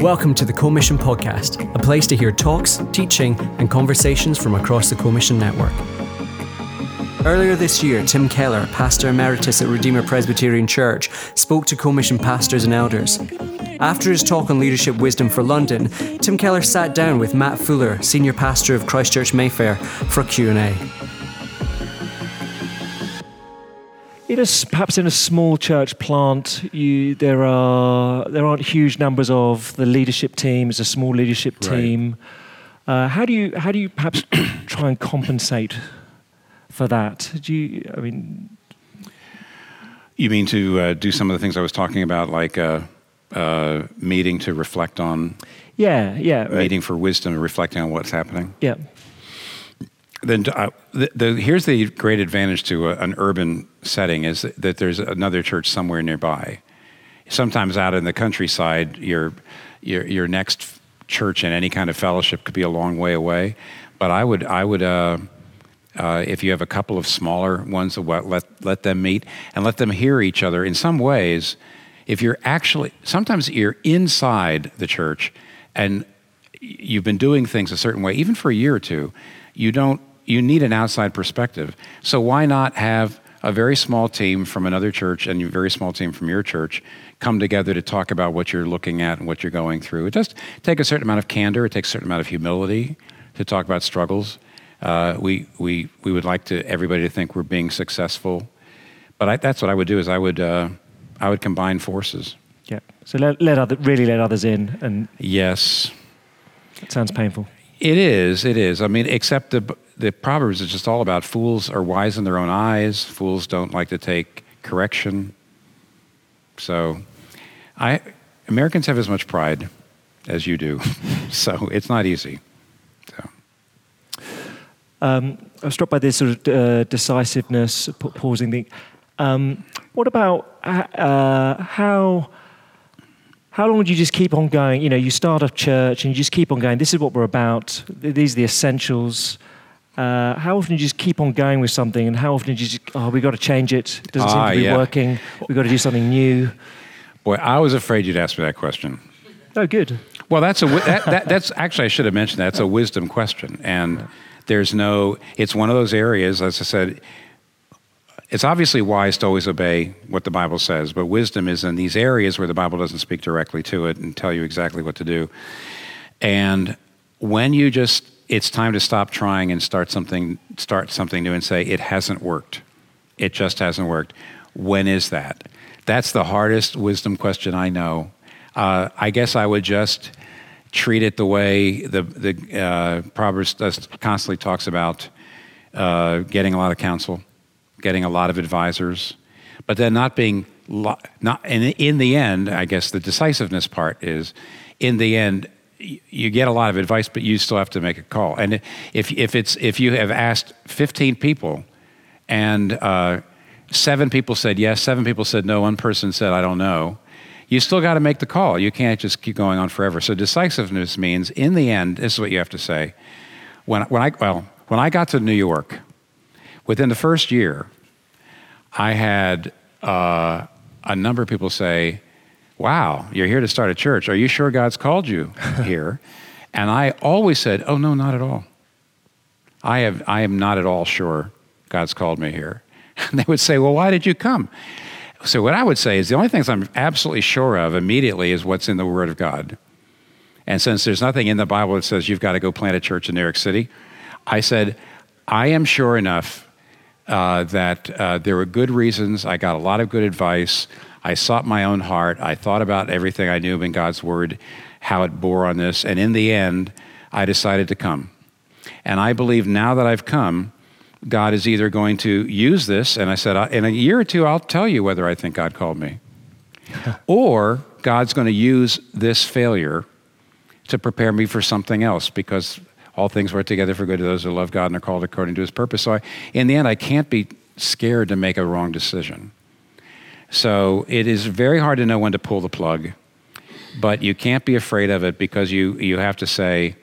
Welcome to the Co-Mission Podcast, a place to hear talks, teaching, and conversations from across the Co-Mission Network. Earlier this year, Tim Keller, pastor emeritus at Redeemer Presbyterian Church, spoke to Co-Mission pastors and elders. After his talk on leadership wisdom for London, Tim Keller sat down with Matt Fuller, senior pastor of Christ Church Mayfair, for a Q&A. In a, perhaps in a small church plant, you, there are there aren't huge numbers of the leadership team. It's a small leadership Right. team. Uh, how do you how do you perhaps try and compensate for that? Do you? I mean, You mean to uh, do some of the things I was talking about, like a uh, uh, meeting to reflect on, yeah, yeah, right. meeting for wisdom, and reflecting on what's happening? yeah, Then uh, the, the, here's the great advantage to a, an urban setting is that there's another church somewhere nearby. Sometimes out in the countryside, your, your, your next church in any kind of fellowship could be a long way away. But I would, I would uh, uh, if you have a couple of smaller ones, let, let them meet and let them hear each other. In some ways, if you're actually, sometimes you're inside the church and you've been doing things a certain way, even for a year or two, you don't, you need an outside perspective. So why not have a very small team from another church and a very small team from your church come together to talk about what you're looking at and what you're going through? It does take a certain amount of candor, it takes a certain amount of humility to talk about struggles. Uh, we, we, we would like to everybody to think we're being successful, but I, that's what I would do is I would, uh, I would combine forces. yeah. So let, let other really let others in, and Yes, it sounds painful. it is. It is. I mean, except the the proverbs is just all about fools are wise in their own eyes. Fools don't like to take correction. So, I Americans have as much pride as you do, so it's not easy. So. Um, I was struck by this sort of uh, decisiveness, pa- pausing thing. Um, what about uh, uh, how? How long would you just keep on going? You know, you start a church and you just keep on going. This is what we're about. These are the essentials. Uh, how often do you just keep on going with something, and how often do you just, oh, we've got to change it. It doesn't seem Ah, to be yeah. working. We've got to do something new. Boy, I was afraid you'd ask me that question. Oh, good. Well, that's a that, that, that's actually I should have mentioned that. It's a wisdom question, and there's no. It's one of those areas, as I said. It's obviously wise to always obey what the Bible says, but wisdom is in these areas where the Bible doesn't speak directly to it and tell you exactly what to do. And when you just, it's time to stop trying and start something, start something new and say it hasn't worked. It just hasn't worked. When is that? That's the hardest wisdom question I know. Uh, I guess I would just treat it the way the the uh, Proverbs constantly talks about uh, getting a lot of counsel, getting a lot of advisors, but then not being lo- not. And in the end, I guess the decisiveness part is, in the end, you get a lot of advice, but you still have to make a call. And if if it's if you have asked fifteen people, and uh, seven people said yes, seven people said no, one person said I don't know. You still got to make the call. You can't just keep going on forever. So decisiveness means, in the end, this is what you have to say. When, when I well, when I got to New York, within the first year, I had uh, a number of people say, "Wow, you're here to start a church. Are you sure God's called you here?" and I always said, "Oh no, not at all. I have I am not at all sure God's called me here." And they would say, "Well, why did you come?" So what I would say is the only things I'm absolutely sure of immediately is what's in the Word of God. And since there's nothing in the Bible that says you've got to go plant a church in New York City, I said, I am sure enough uh, that uh, there were good reasons. I got a lot of good advice. I sought my own heart. I thought about everything I knew in God's Word, how it bore on this. And in the end, I decided to come. And I believe now that I've come, God is either going to use this, and I said, in a year or two, I'll tell you whether I think God called me, or God's going to use this failure to prepare me for something else because all things work together for good to those who love God and are called according to his purpose. So I, in the end, I can't be scared to make a wrong decision. So it is very hard to know when to pull the plug, but you can't be afraid of it because you, you have to say,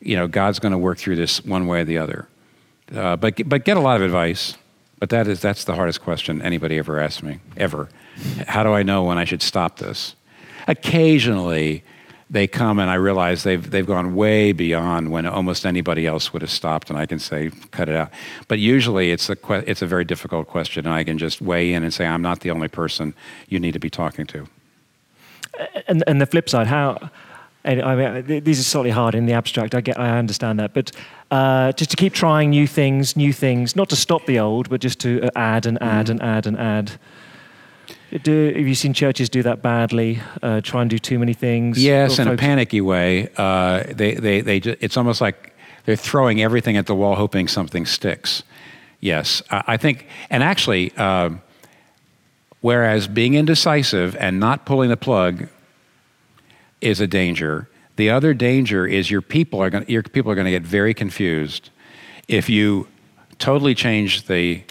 you know, God's going to work through this one way or the other. Uh, but, but get a lot of advice. But that is, that's the hardest question anybody ever asked me, ever. How do I know when I should stop this? Occasionally, they come and I realize they've they've gone way beyond when almost anybody else would have stopped, and I can say cut it out. But usually it's a que- it's a very difficult question, and I can just weigh in and say I'm not the only person you need to be talking to. And and the flip side, how. And I mean, these are slightly hard in the abstract. I get, I understand that, but uh, just to keep trying new things, new things, not to stop the old, but just to uh, add and add mm. and add and add. Do, have you seen churches do that badly? Uh, try and do too many things? Yes, in a panicky way. Uh, they, they, they just, it's almost like they're throwing everything at the wall, hoping something sticks. Yes, I, I think, and actually, uh, whereas being indecisive and not pulling the plug is a danger, the other danger is your people are going your people are going to get very confused if you totally change the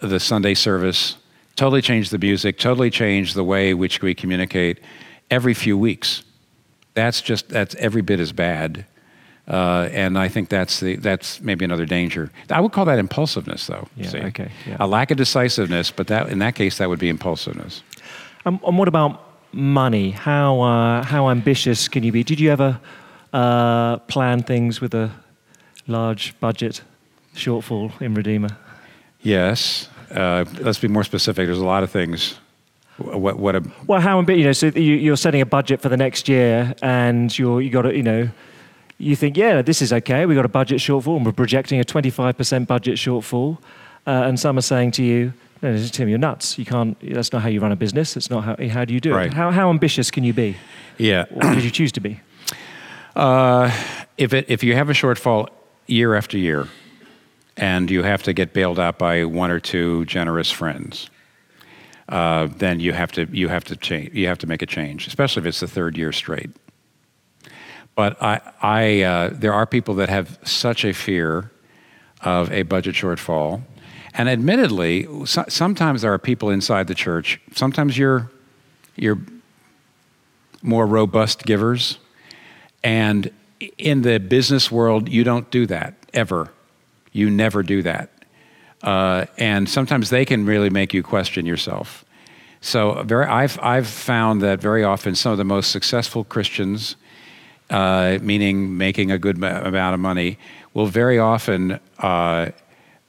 the Sunday service totally change the music, totally change the way which we communicate every few weeks. That's just that's every bit as bad. Uh, and I think that's the that's maybe another danger. I would call that impulsiveness, though. Yeah. See? Okay. Yeah. A lack of decisiveness, but that in that case, that would be impulsiveness. Um, and what about money? How uh, how ambitious can you be? Did you ever uh, plan things with a large budget shortfall in Redeemer? Yes, uh, let's be more specific. There's a lot of things. What, what a well, how ambitious, you know? So you, are setting a budget for the next year, and you're you got to you know, you think yeah, this is okay. We got a budget shortfall, and we're projecting a 25% budget shortfall, uh, and some are saying to you. No, Tim, you're nuts. You can't. That's not how you run a business. It's not how. How do you do right. it? How, how ambitious can you be? Yeah. Or did you choose to be? Uh, if it if you have a shortfall year after year, and you have to get bailed out by one or two generous friends, uh, then you have to you have to change. You have to make a change, especially if it's the third year straight. But I, I uh, there are people that have such a fear of a budget shortfall, and admittedly, so, sometimes there are people inside the church. Sometimes you're you're more robust givers, and in the business world, you don't do that ever you never do that. Uh, and sometimes they can really make you question yourself. So very, I've, I've found that very often some of the most successful Christians, uh, meaning making a good amount of money, will very often uh,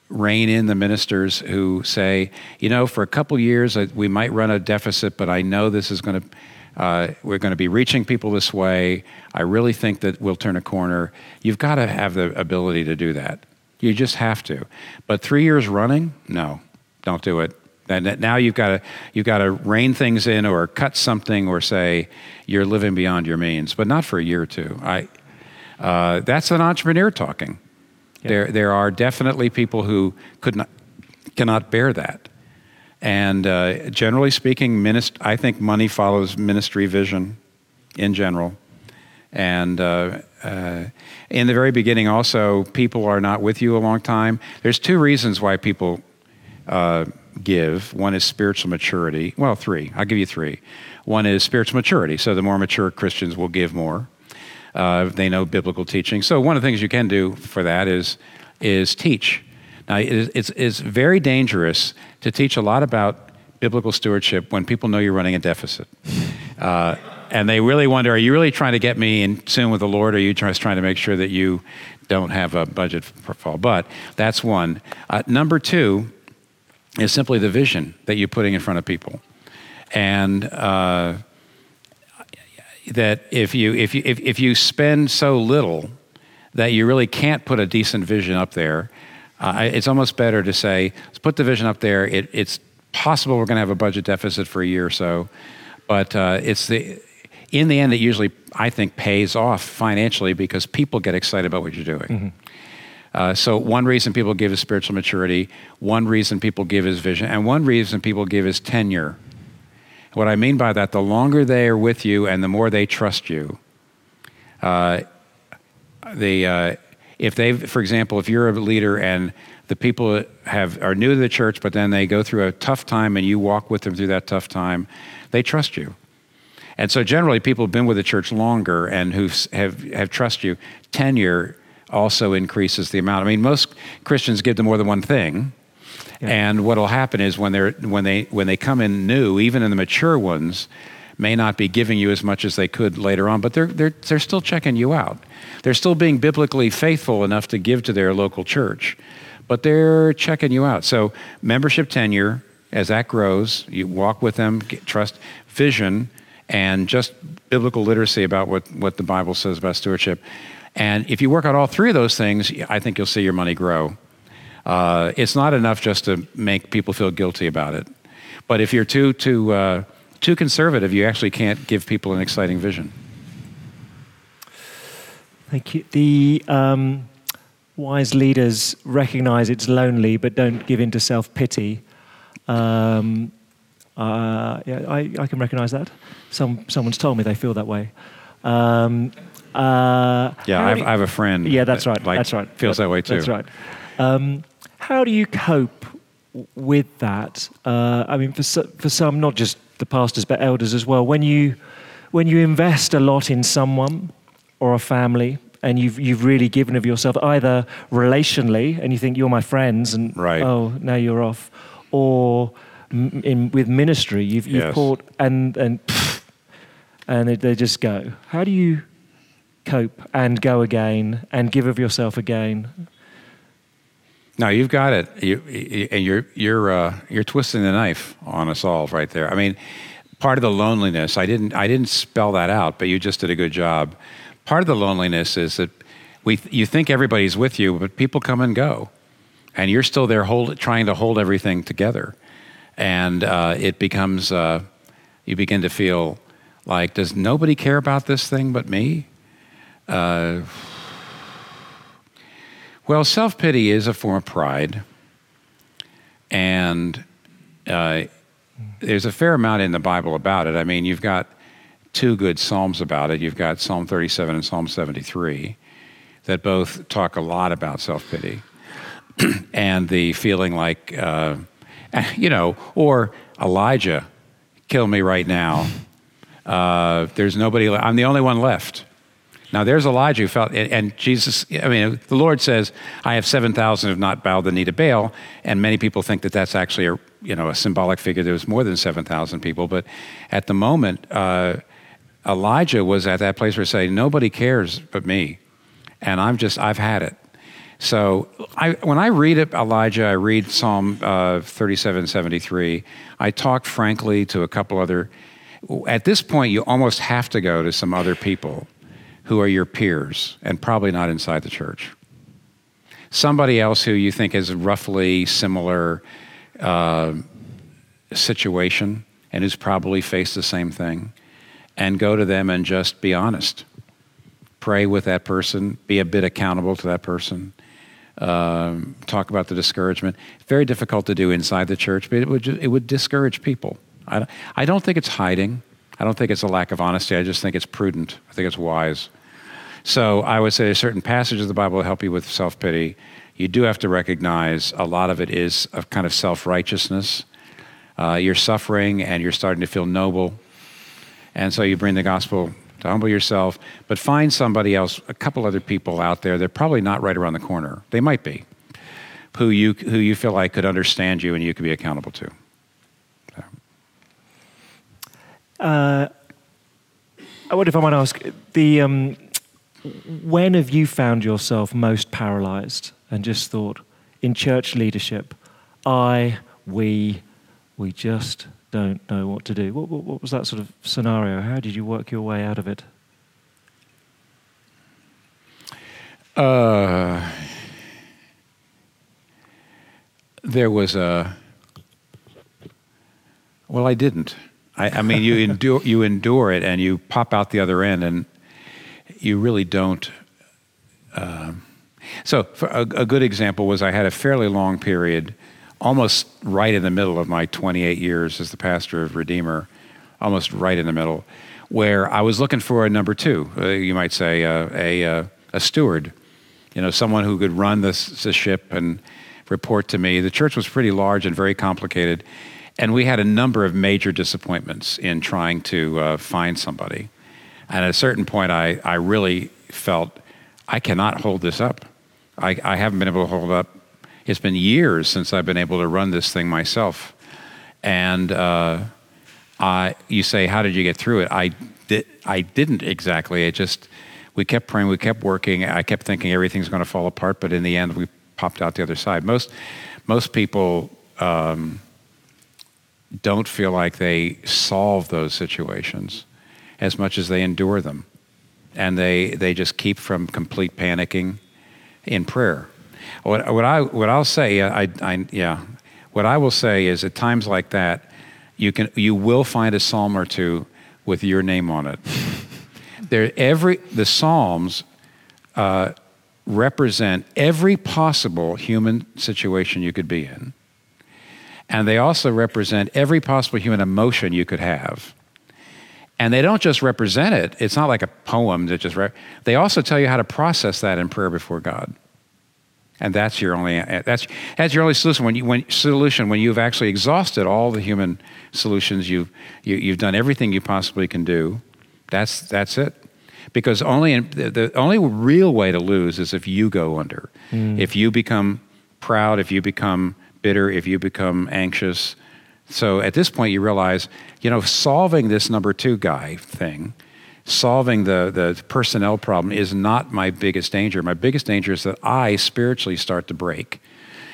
rein in the ministers who say, you know, for a couple years uh, we might run a deficit, but I know this is going to. Uh, we're going to be reaching people this way. I really think that we'll turn a corner. You've got to have the ability to do that. You just have to. But three years running, no, don't do it. And now you've got to you've got to rein things in or cut something or say you're living beyond your means, but not for a year or two. I uh, that's an entrepreneur talking. Yeah. There there are definitely people who could not cannot bear that. And uh, generally speaking, minist- I think money follows ministry vision in general. And uh, uh, in the very beginning, also, people are not with you a long time. There's two reasons why people uh, give. One is spiritual maturity. Well, three. I'll give you three. One is spiritual maturity. So the more mature Christians will give more. Uh, they know biblical teaching. So one of the things you can do for that is is teach. Now it's it's very dangerous to teach a lot about biblical stewardship when people know you're running a deficit. Uh, and they really wonder are you really trying to get me in tune with the Lord, or are you just trying to make sure that you don't have a budget fall? But that's one. Uh, number two is simply the vision that you're putting in front of people. And uh, that if you, if, you, if, if you spend so little that you really can't put a decent vision up there, uh, it's almost better to say, let's put the vision up there. It, it's possible we're going to have a budget deficit for a year or so, but uh, it's the in the end, it usually, I think, pays off financially because people get excited about what you're doing. Mm-hmm. Uh, so, one reason people give is spiritual maturity, one reason people give is vision, and one reason people give is tenure. What I mean by that, the longer they are with you and the more they trust you, uh, the, uh, if they, for example, if you're a leader and the people have are new to the church, but then they go through a tough time and you walk with them through that tough time, they trust you. And so generally, people who've been with the church longer and who have, have trust you, tenure also increases the amount. I mean, most Christians give to more than one thing. Yeah. And what will happen is when, they're, when, they, when they come in new, even in the mature ones, may not be giving you as much as they could later on, but they're, they're, they're still checking you out. They're still being biblically faithful enough to give to their local church, but they're checking you out. So, membership tenure, as that grows, you walk with them, get, trust, vision, and just biblical literacy about what, what the Bible says about stewardship. And if you work out all three of those things, I think you'll see your money grow. Uh, it's not enough just to make people feel guilty about it. But if you're too, too, uh, too conservative, you actually can't give people an exciting vision. Thank you. The um, wise leaders recognize it's lonely, but don't give in to self pity. Um, uh, yeah, I, I, can recognize that. Some, someone's told me they feel that way. Um, uh, yeah, I have, I have, a friend. Yeah, that's right. Like, that's right. Feels that, that way too. That's right. Um, how do you cope with that? Uh, I mean, for for some, not just the pastors, but elders as well. When you when you invest a lot in someone or a family, and you've you've really given of yourself, either relationally, and you think you're my friends, and right. oh, now you're off, or in with ministry, you've you've yes. caught and and and they, they just go. How do you cope and go again and give of yourself again? No, you've got it. You, and you're you're uh, you're twisting the knife on us all right there. I mean, part of the loneliness. I didn't I didn't spell that out, but you just did a good job. Part of the loneliness is that we you think everybody's with you, but people come and go, and you're still there, hold, trying to hold everything together, and uh, it becomes uh, you begin to feel like, does nobody care about this thing but me? Uh, well, self pity is a form of pride. And uh, there's a fair amount in the Bible about it. I mean, you've got two good Psalms about it. You've got Psalm 37 and Psalm 73 that both talk a lot about self pity and the feeling like, uh, you know, or Elijah, kill me right now. Uh, there's nobody, I'm the only one left. Now, there's Elijah who felt, and Jesus, I mean, the Lord says, I have 7,000 who have not bowed the knee to Baal. And many people think that that's actually a, you know, a symbolic figure. There was more than 7,000 people. But at the moment, uh, Elijah was at that place where saying, nobody cares but me. And I'm just, I've had it. So I, when I read it, Elijah, I read Psalm uh, 37, 73. I talk frankly to a couple other. At this point, you almost have to go to some other people who are your peers and probably not inside the church. Somebody else who you think is roughly similar uh, situation and who's probably faced the same thing, and go to them and just be honest. Pray with that person, be a bit accountable to that person. Um, talk about the discouragement. Very difficult to do inside the church, but it would, it would discourage people. I, I don't think it's hiding. I don't think it's a lack of honesty. I just think it's prudent. I think it's wise. So I would say certain passages of the Bible help you with self pity. You do have to recognize a lot of it is a kind of self righteousness. Uh, you're suffering and you're starting to feel noble. And so you bring the gospel to humble yourself, but find somebody else, a couple other people out there. They're probably not right around the corner. They might be, who you, who you feel like could understand you and you could be accountable to. Uh, I wonder if I might ask the um, when have you found yourself most paralyzed and just thought in church leadership, I, we, we just don't know what to do? What, what, what was that sort of scenario? How did you work your way out of it? Uh, there was a. Well, I didn't. I, I mean, you endure you endure it, and you pop out the other end, and you really don't. Uh, so, a, a, good example was I had a fairly long period, almost right in the middle of my 28 years as the pastor of Redeemer, almost right in the middle, where I was looking for a number two, uh, you might say, uh, a, uh, a steward, you know, someone who could run this, this ship and report to me. The church was pretty large and very complicated. And we had a number of major disappointments in trying to uh, find somebody. And at a certain point, I, I really felt I cannot hold this up. I, I haven't been able to hold up. It's been years since I've been able to run this thing myself. And uh, uh, you say, How did you get through it? I, di- I didn't exactly. It just, we kept praying, we kept working. I kept thinking everything's going to fall apart, but in the end, we popped out the other side. Most, most people um, don't feel like they solve those situations as much as they endure them. And they, they just keep from complete panicking in prayer. What, what, I, what I'll say, I, I, yeah, what I will say is at times like that, you, can, you will find a psalm or two with your name on it. There, every, the Psalms uh, represent every possible human situation you could be in. And they also represent every possible human emotion you could have. And they don't just represent it, it's not like a poem that just, re- they also tell you how to process that in prayer before God. And that's your only, that's, that's your only solution when, you, when, solution when you've actually exhausted all the human solutions, you've, you, have you have done everything you possibly can do. That's, that's it. Because only in, the, the only real way to lose is if you go under. Mm. If you become proud, if you become bitter, if you become anxious. So at this point, you realize, you know, solving this number two guy thing, solving the, the personnel problem is not my biggest danger. My biggest danger is that I spiritually start to break.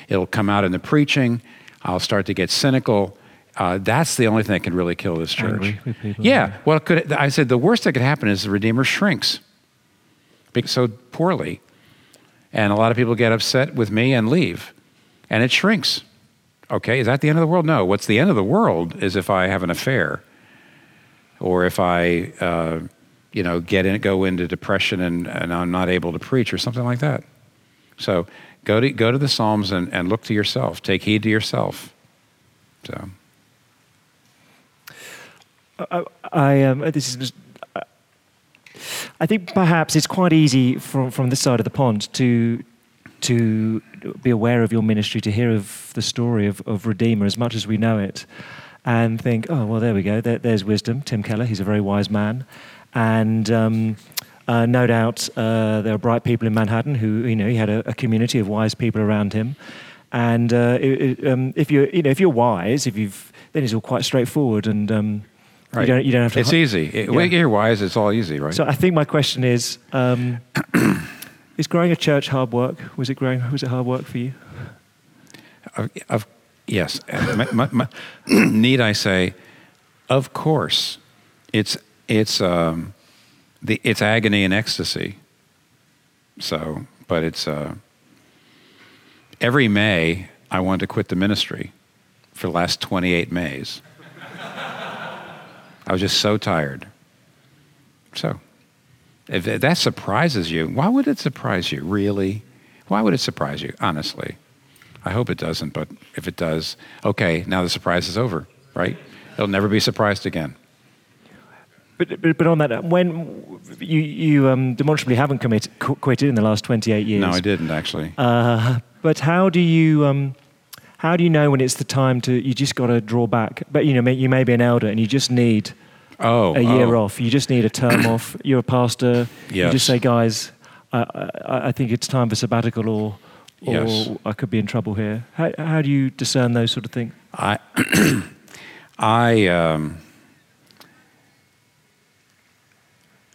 It'll come out in the preaching. I'll start to get cynical. Uh, that's the only thing that can really kill this church. Yeah. Well, could, I said the worst that could happen is the Redeemer shrinks so poorly. And a lot of people get upset with me and leave and it shrinks. Okay, is that the end of the world? No. What's the end of the world is if I have an affair, or if I, uh, you know, get in, go into depression and, and I'm not able to preach, or something like that. So go to go to the Psalms and, and look to yourself. Take heed to yourself. So. I, I um, this is. I think perhaps it's quite easy from, from this side of the pond to to be aware of your ministry, to hear of the story of, of Redeemer as much as we know it, and think, oh, well, there we go. There, there's wisdom. Tim Keller, he's a very wise man. And um, uh, no doubt uh, there are bright people in Manhattan who, you know, he had a, a community of wise people around him. And uh, it, um, if, you're, you know, if you're wise, if you've, then it's all quite straightforward. And um, Right. You don't, you don't have to. It's easy. It, yeah. When you're wise, it's all easy, right? So I think my question is: um, Is growing a church hard work? Was it growing? Was it hard work for you? Of, of yes. my, my, my, need I say? Of course, it's it's um, the it's agony and ecstasy. So, but it's uh, every May I wanted to quit the ministry for the last 28 Mays. I was just so tired. So if that surprises you, why would it surprise you, really? Why would it surprise you, honestly? I hope it doesn't, but if it does, okay, now the surprise is over, right? It'll never be surprised again. But, but, but on that, when you, you um, demonstrably haven't committed, quitted in the last 28 years. No, I didn't actually. Uh, but how do you, um, how do you know when it's the time to, you just got to draw back? But you know, you may be an elder and you just need oh, a year oh. off. You just need a term off. You're a pastor. Yes. You just say, guys, I, I, I think it's time for sabbatical, or or Yes. I could be in trouble here. How, how do you discern those sort of things? I, I, um,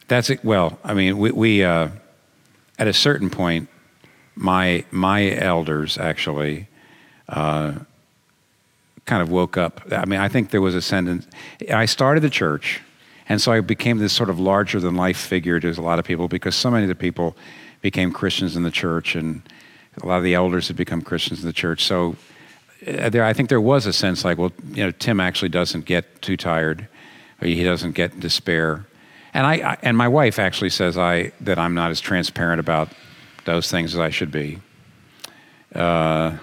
that's it. Well, I mean, we, we uh, at a certain point, my my elders actually uh, kind of woke up. I mean, I think there was a sentence. I started the church, and so I became this sort of larger than life figure to a lot of people because so many of the people became Christians in the church, and a lot of the elders had become Christians in the church. So uh, there, I think there was a sense like, well, you know, Tim actually doesn't get too tired, or he doesn't get despair. And I, I and my wife actually says I that I'm not as transparent about those things as I should be. Uh,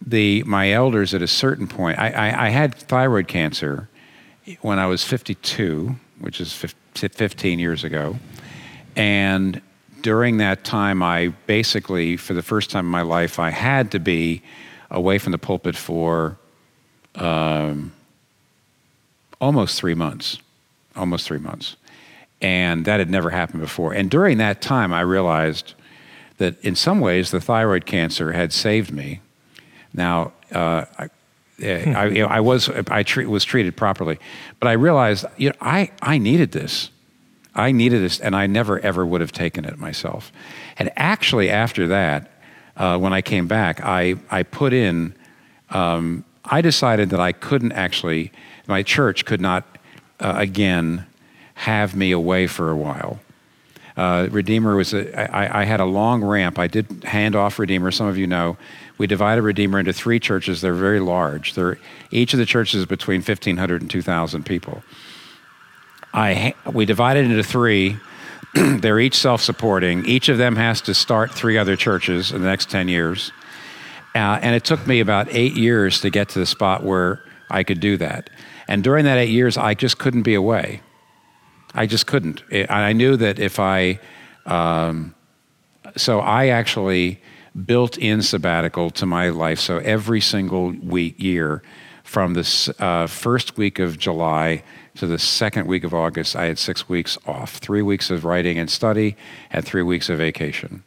the my elders at a certain point. I, I, I had thyroid cancer when I was 52, which is 15 years ago, and during that time, I basically, for the first time in my life, I had to be away from the pulpit for um, almost three months, almost three months, and that had never happened before. And during that time, I realized that in some ways the thyroid cancer had saved me now, uh, I, I, you know, I was I treat, was treated properly, but I realized you know I I needed this. I needed this, and I never ever would have taken it myself. And actually, after that, uh, when I came back, I I put in. Um, I decided that I couldn't actually. My church could not uh, again have me away for a while. Uh, Redeemer was a, I, I had a long ramp. I did hand off Redeemer. Some of you know we divided Redeemer into three churches. They're very large. They're, each of the churches is between 1,500 and 2,000 people. I, we divided into three. They're each self supporting. Each of them has to start three other churches in the next 10 years. Uh, and it took me about eight years to get to the spot where I could do that. And during that eight years, I just couldn't be away. I just couldn't. It, I knew that if I, um, so I actually built in sabbatical to my life. So every single week, year, from the uh, first week of July to the second week of August, I had six weeks off three weeks of writing and study, and three weeks of vacation,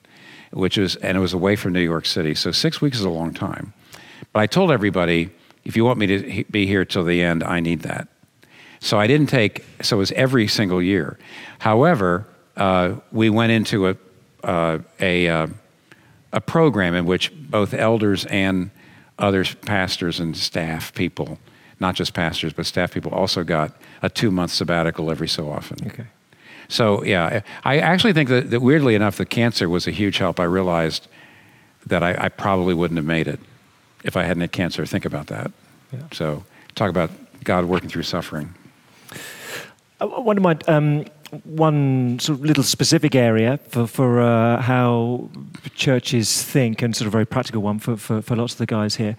which was, and it was away from New York City. So six weeks is a long time. But I told everybody, if you want me to be here till the end, I need that. So I didn't take, so it was every single year. However, uh, we went into a, uh, a, uh, a program in which both elders and other pastors and staff people, not just pastors, but staff people, also got a two month sabbatical every so often. Okay. So, yeah, I actually think that, that weirdly enough, the cancer was a huge help. I realized that I, I probably wouldn't have made it if I hadn't had cancer. Think about that. Yeah. So, talk about God working through suffering. Uh, one of my um, one sort of little specific area for for uh, how churches think, and sort of very practical one for for, for lots of the guys here.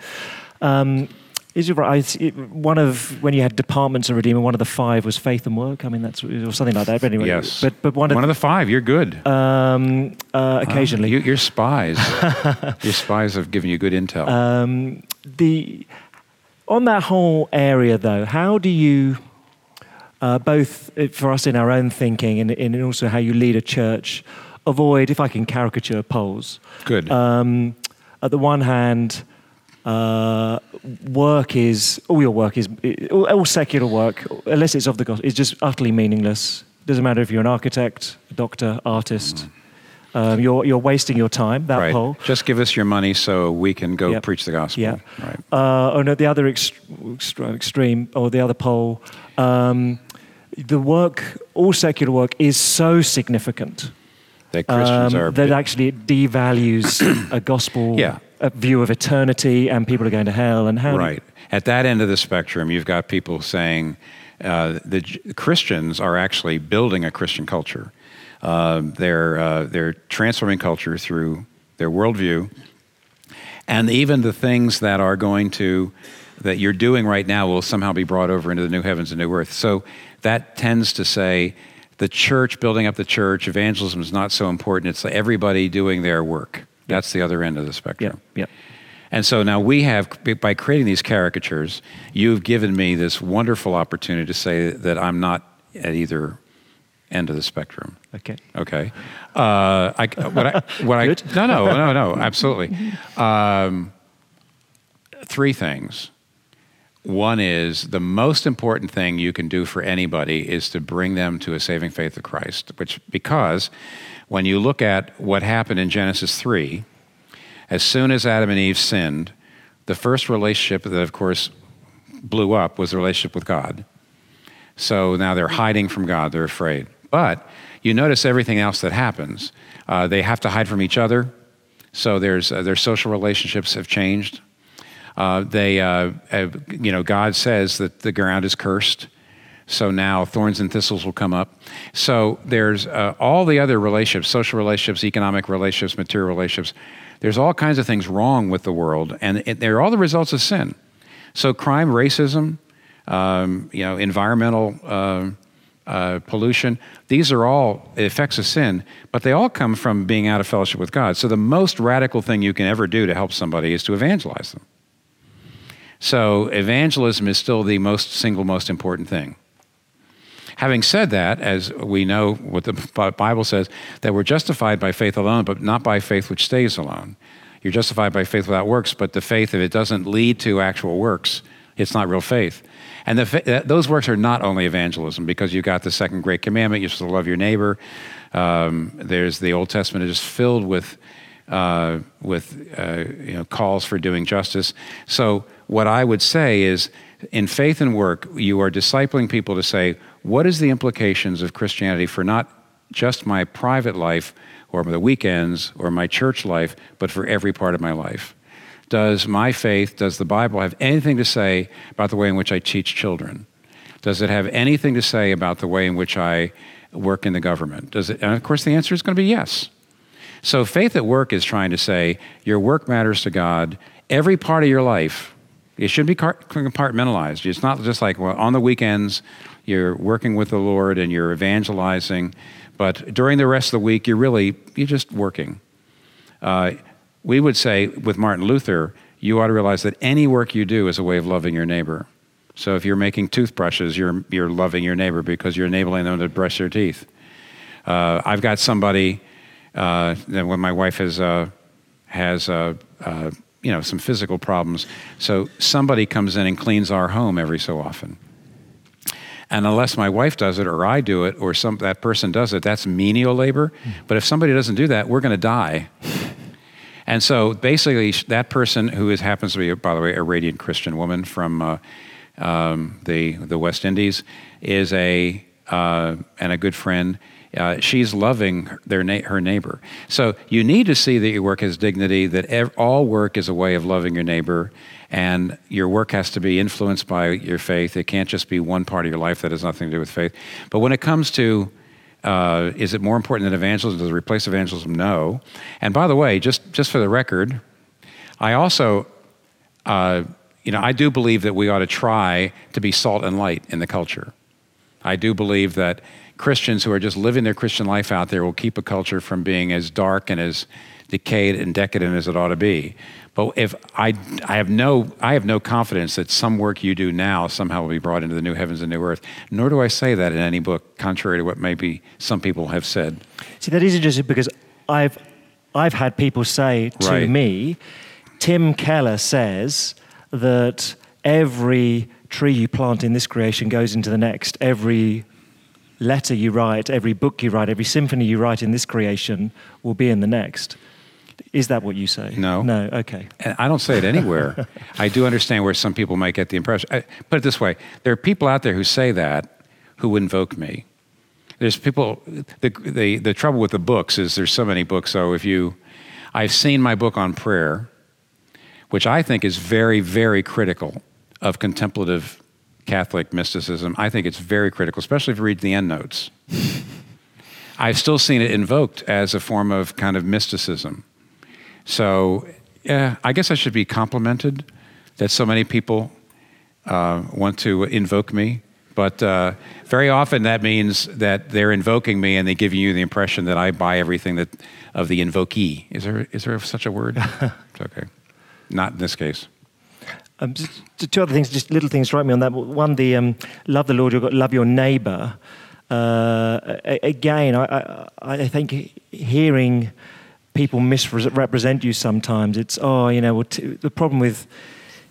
Um, is it right? One of when you had departments in Redeemer, one of the five was faith and work. I mean, that's or something like that. But anyway, yes. But but one of, one of the five, you're good. Um, uh, occasionally, uh, you, are spies. your spies have given you good intel. Um, the on that whole area, though, how do you uh, both uh, for us in our own thinking and, and, also how you lead a church, avoid, if I can caricature poles. Good. Um, at the one hand, uh, work is all your work is all, secular work, unless it's of the gospel, is just utterly meaningless. Doesn't matter if you're an architect, a doctor, artist. Mm. Um, you're, you're wasting your time, that right. Just give us your money so we can go yep. preach the gospel. Yeah. Right. Uh, oh, no, the other ext- extreme, or the other pole, um, the work, all secular work, is so significant that Christians um, are that actually it devalues a gospel yeah. A view of eternity and people are going to hell and how right at that end of the spectrum you've got people saying uh, the Christians are actually building a Christian culture. Uh, they're uh, they're transforming culture through their worldview, and even the things that are going to that you're doing right now will somehow be brought over into the new heavens and new earth. So that tends to say the church, building up the church, evangelism is not so important. It's everybody doing their work. That's the other end of the spectrum. Yeah. yeah. And so now we have, by creating these caricatures, you've given me this wonderful opportunity to say that I'm not at either end of the spectrum. Okay. Okay. Uh, I, what I, what I, no, no, no, no, absolutely. Um, three things. One is the most important thing you can do for anybody is to bring them to a saving faith of Christ, which because when you look at what happened in Genesis 3, as soon as Adam and Eve sinned, the first relationship that of course blew up was the relationship with God. So now they're hiding from God, they're afraid. But you notice everything else that happens. Uh, they have to hide from each other. So there's, uh, their social relationships have changed. Uh, they, uh, have, you know, God says that the ground is cursed. So now thorns and thistles will come up. So there's uh, all the other relationships, social relationships, economic relationships, material relationships. There's all kinds of things wrong with the world, and it, they're all the results of sin. So crime, racism, um, you know, environmental uh, uh, pollution. These are all effects of sin, but they all come from being out of fellowship with God. So the most radical thing you can ever do to help somebody is to evangelize them. So evangelism is still the most single most important thing. Having said that, as we know what the Bible says, that we're justified by faith alone, but not by faith which stays alone. You're justified by faith without works, but the faith, if it doesn't lead to actual works, it's not real faith. And the, those works are not only evangelism, because you've got the second great commandment, you're supposed to love your neighbor. Um, there's the Old Testament is just filled with, uh, with uh, you know, calls for doing justice. So, what I would say is, in faith and work, you are discipling people to say, what is the implications of Christianity for not just my private life or the weekends or my church life, but for every part of my life? Does my faith, does the Bible have anything to say about the way in which I teach children? Does it have anything to say about the way in which I work in the government? Does it? And of course, the answer is going to be yes. So, faith at work is trying to say your work matters to God. Every part of your life, it should be compartmentalized. It's not just like, well, on the weekends, you're working with the Lord and you're evangelizing, but during the rest of the week, you're really, you're just working. Uh, we would say with Martin Luther, you ought to realize that any work you do is a way of loving your neighbor. So if you're making toothbrushes, you're, you're loving your neighbor because you're enabling them to brush their teeth. Uh, I've got somebody, uh, when my wife has, uh, has uh, uh, you know, some physical problems, so somebody comes in and cleans our home every so often. And unless my wife does it or I do it or some, that person does it, that's menial labor. But if somebody doesn't do that, we're going to die. And so basically, that person who is, happens to be, by the way, a radiant Christian woman from uh, um, the, the West Indies is a, uh, and a good friend. Uh, she's loving their na- her neighbor. So you need to see that your work has dignity, that ev- all work is a way of loving your neighbor, and your work has to be influenced by your faith. It can't just be one part of your life that has nothing to do with faith. But when it comes to uh, is it more important than evangelism? Does it replace evangelism? No. And by the way, just, just for the record, I also, uh, you know, I do believe that we ought to try to be salt and light in the culture. I do believe that Christians who are just living their Christian life out there will keep a culture from being as dark and as decayed and decadent as it ought to be. But if I, I have no, I have no confidence that some work you do now somehow will be brought into the new heavens and new earth. Nor do I say that in any book, contrary to what maybe some people have said. See, that is interesting because I've, I've had people say to right. me, Tim Keller says that every tree you plant in this creation goes into the next. Every letter you write, every book you write, every symphony you write in this creation will be in the next. Is that what you say? No. No, okay. And I don't say it anywhere. I do understand where some people might get the impression. I, put it this way there are people out there who say that who invoke me. There's people, the, the, the trouble with the books is there's so many books. So if you, I've seen my book on prayer, which I think is very, very critical of contemplative Catholic mysticism. I think it's very critical, especially if you read the endnotes. I've still seen it invoked as a form of kind of mysticism. So, yeah, I guess I should be complimented that so many people uh, want to invoke me. But uh, very often that means that they're invoking me and they give you the impression that I buy everything that of the invokee. Is there is there such a word? it's okay, not in this case. Um, two other things, just little things strike me on that. One, the um, love the Lord, you've got love your neighbour. Uh, again, I, I, I think hearing people misrepresent you sometimes. It's, oh, you know, well, t- the problem with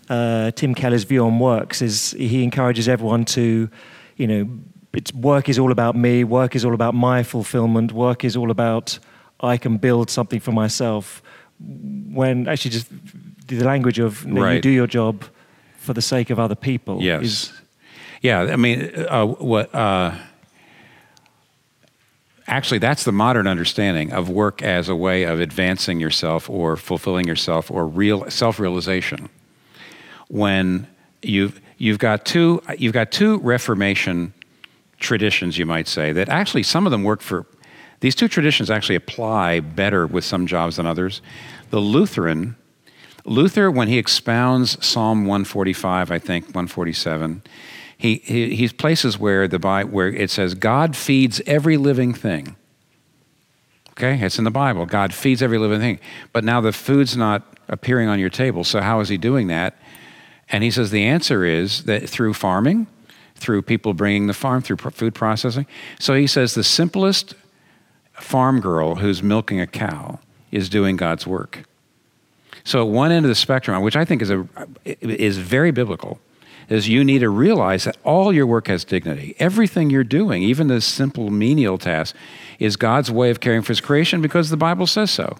uh, Tim Keller's view on works is he encourages everyone to, you know, it's work is all about me, work is all about my fulfillment, work is all about I can build something for myself. When actually, just the language of you, know, right. you do your job for the sake of other people. Yes. Is, yeah, I mean, uh, what. Uh, actually that's the modern understanding of work as a way of advancing yourself or fulfilling yourself or real self-realization when you've you've got two you've got two reformation traditions you might say that actually some of them work for these two traditions actually apply better with some jobs than others the lutheran luther when he expounds psalm 145 i think 147 he, he, he's places where, the, where it says, God feeds every living thing. Okay, it's in the Bible. God feeds every living thing. But now the food's not appearing on your table, so how is he doing that? And he says the answer is that through farming, through people bringing the farm, through food processing. So he says the simplest farm girl who's milking a cow is doing God's work. So at one end of the spectrum, which I think is, a, is very biblical, is you need to realize that all your work has dignity. Everything you're doing, even the simple menial task, is God's way of caring for his creation because the Bible says so.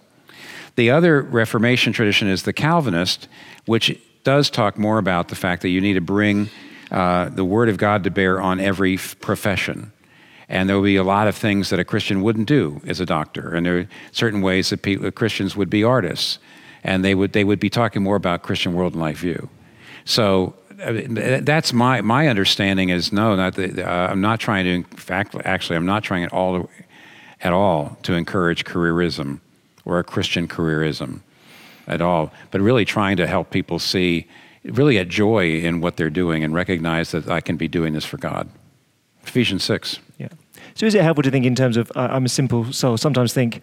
The other Reformation tradition is the Calvinist, which does talk more about the fact that you need to bring uh, the Word of God to bear on every f- profession. And there will be a lot of things that a Christian wouldn't do as a doctor. And there are certain ways that people, Christians would be artists. And they would, they would be talking more about Christian world and life view. So that's my, my understanding is no, not the, uh, I'm not trying to, in fact, actually, I'm not trying at all, at all to encourage careerism or a Christian careerism at all, but really trying to help people see really a joy in what they're doing and recognize that I can be doing this for God. Ephesians 6. Yeah. So is it helpful to think in terms of, uh, I'm a simple soul, sometimes think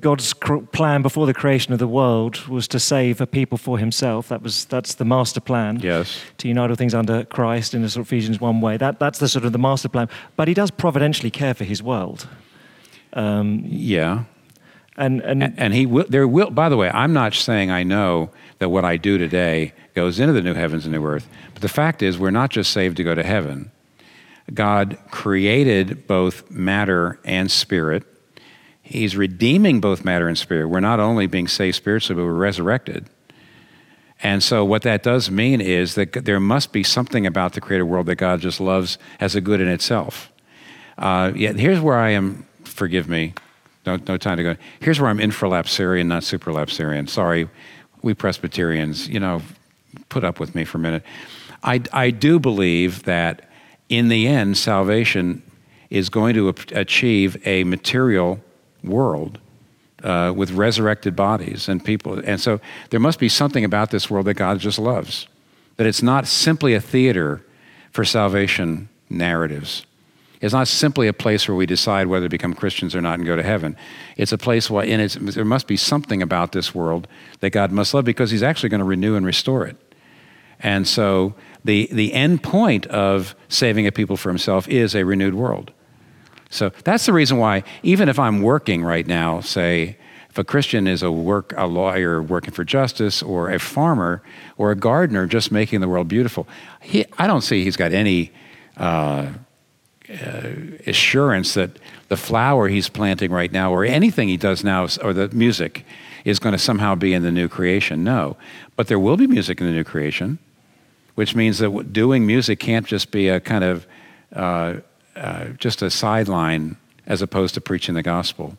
God's plan before the creation of the world was to save a people for himself. That was, that's the master plan. Yes. To unite all things under Christ in a sort of Ephesians 1 way. That, that's the sort of the master plan. But he does providentially care for his world. Um, yeah. And, and, and, and he will, there will, by the way, I'm not saying I know that what I do today goes into the new heavens and new earth. But the fact is, we're not just saved to go to heaven. God created both matter and spirit. He's redeeming both matter and spirit. We're not only being saved spiritually, but we're resurrected. And so, what that does mean is that there must be something about the created world that God just loves as a good in itself. Uh, yet, here's where I am, forgive me, no, no time to go. Here's where I'm infralapsarian, not supralapsarian. Sorry, we Presbyterians, you know, put up with me for a minute. I, I do believe that in the end, salvation is going to achieve a material world uh, with resurrected bodies and people. And so there must be something about this world that God just loves. That it's not simply a theater for salvation narratives. It's not simply a place where we decide whether to become Christians or not and go to heaven. It's a place where in there must be something about this world that God must love because He's actually going to renew and restore it. And so the, the end point of saving a people for Himself is a renewed world. So that's the reason why, even if I'm working right now, say, if a Christian is a work a lawyer working for justice, or a farmer, or a gardener just making the world beautiful, he, I don't see he's got any uh, uh, assurance that the flower he's planting right now, or anything he does now, or the music, is going to somehow be in the new creation. No. But there will be music in the new creation, which means that doing music can't just be a kind of uh, uh, just a sideline as opposed to preaching the gospel.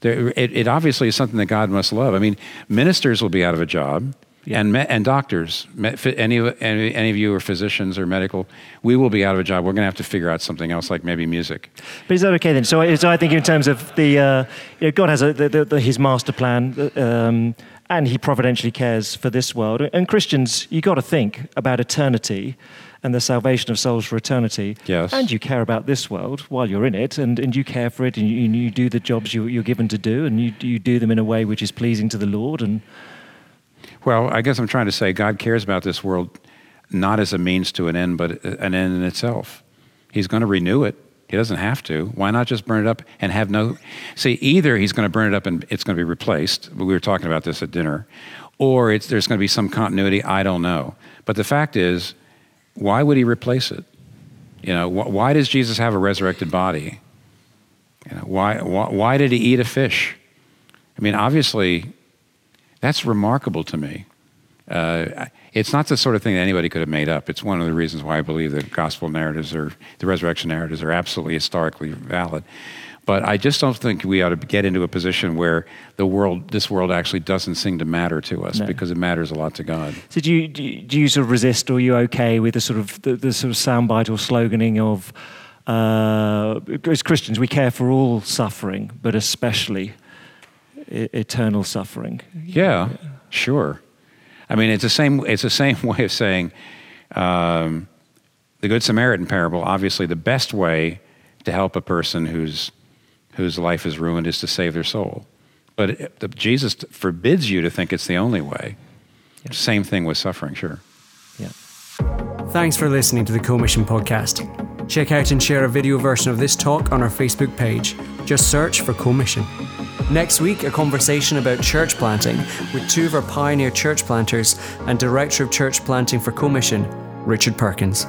There, it, it obviously is something that God must love. I mean, ministers will be out of a job yeah. and me, and doctors, any, any any of you are physicians or medical, we will be out of a job. We're going to have to figure out something else, like maybe music. But is that okay then? So, so I think in terms of the, uh, you know, God has a, the, the, his master plan, um, and He providentially cares for this world. And Christians, you got to think about eternity and the salvation of souls for eternity. Yes. And you care about this world while you're in it, and, and you care for it, and you, you do the jobs you, are given to do, and you, you do them in a way which is pleasing to the Lord, and well, I guess I'm trying to say God cares about this world not as a means to an end, but an end in itself. He's going to renew it. He doesn't have to. Why not just burn it up and have no. See, either he's going to burn it up and it's going to be replaced. We were talking about this at dinner. Or it's there's going to be some continuity. I don't know. But the fact is, why would he replace it? You know, wh- why does Jesus have a resurrected body? You know, why, why, why did he eat a fish? I mean, obviously, that's remarkable to me. Uh, it's not the sort of thing that anybody could have made up. It's one of the reasons why I believe the gospel narratives or the resurrection narratives are absolutely historically valid. But I just don't think we ought to get into a position where the world, this world, actually doesn't seem to matter to us no. because it matters a lot to God. So do you, do you, do you sort of resist, or are you okay with the sort of the, the sort of soundbite or sloganing of, uh, as Christians, we care for all suffering, but especially eternal suffering. Yeah, sure. I mean, it's the same. It's the same way of saying um, the Good Samaritan parable. Obviously, the best way to help a person whose whose life is ruined is to save their soul. But it, the, Jesus forbids you to think it's the only way. Yeah. Same thing with suffering, sure. Yeah. Thanks for listening to the Co-Mission podcast. Check out and share a video version of this talk on our Facebook page. Just search for Co-Mission. Next week, a conversation about church planting with two of our pioneer church planters and Director of Church Planting for Co-Mission, Richard Perkins.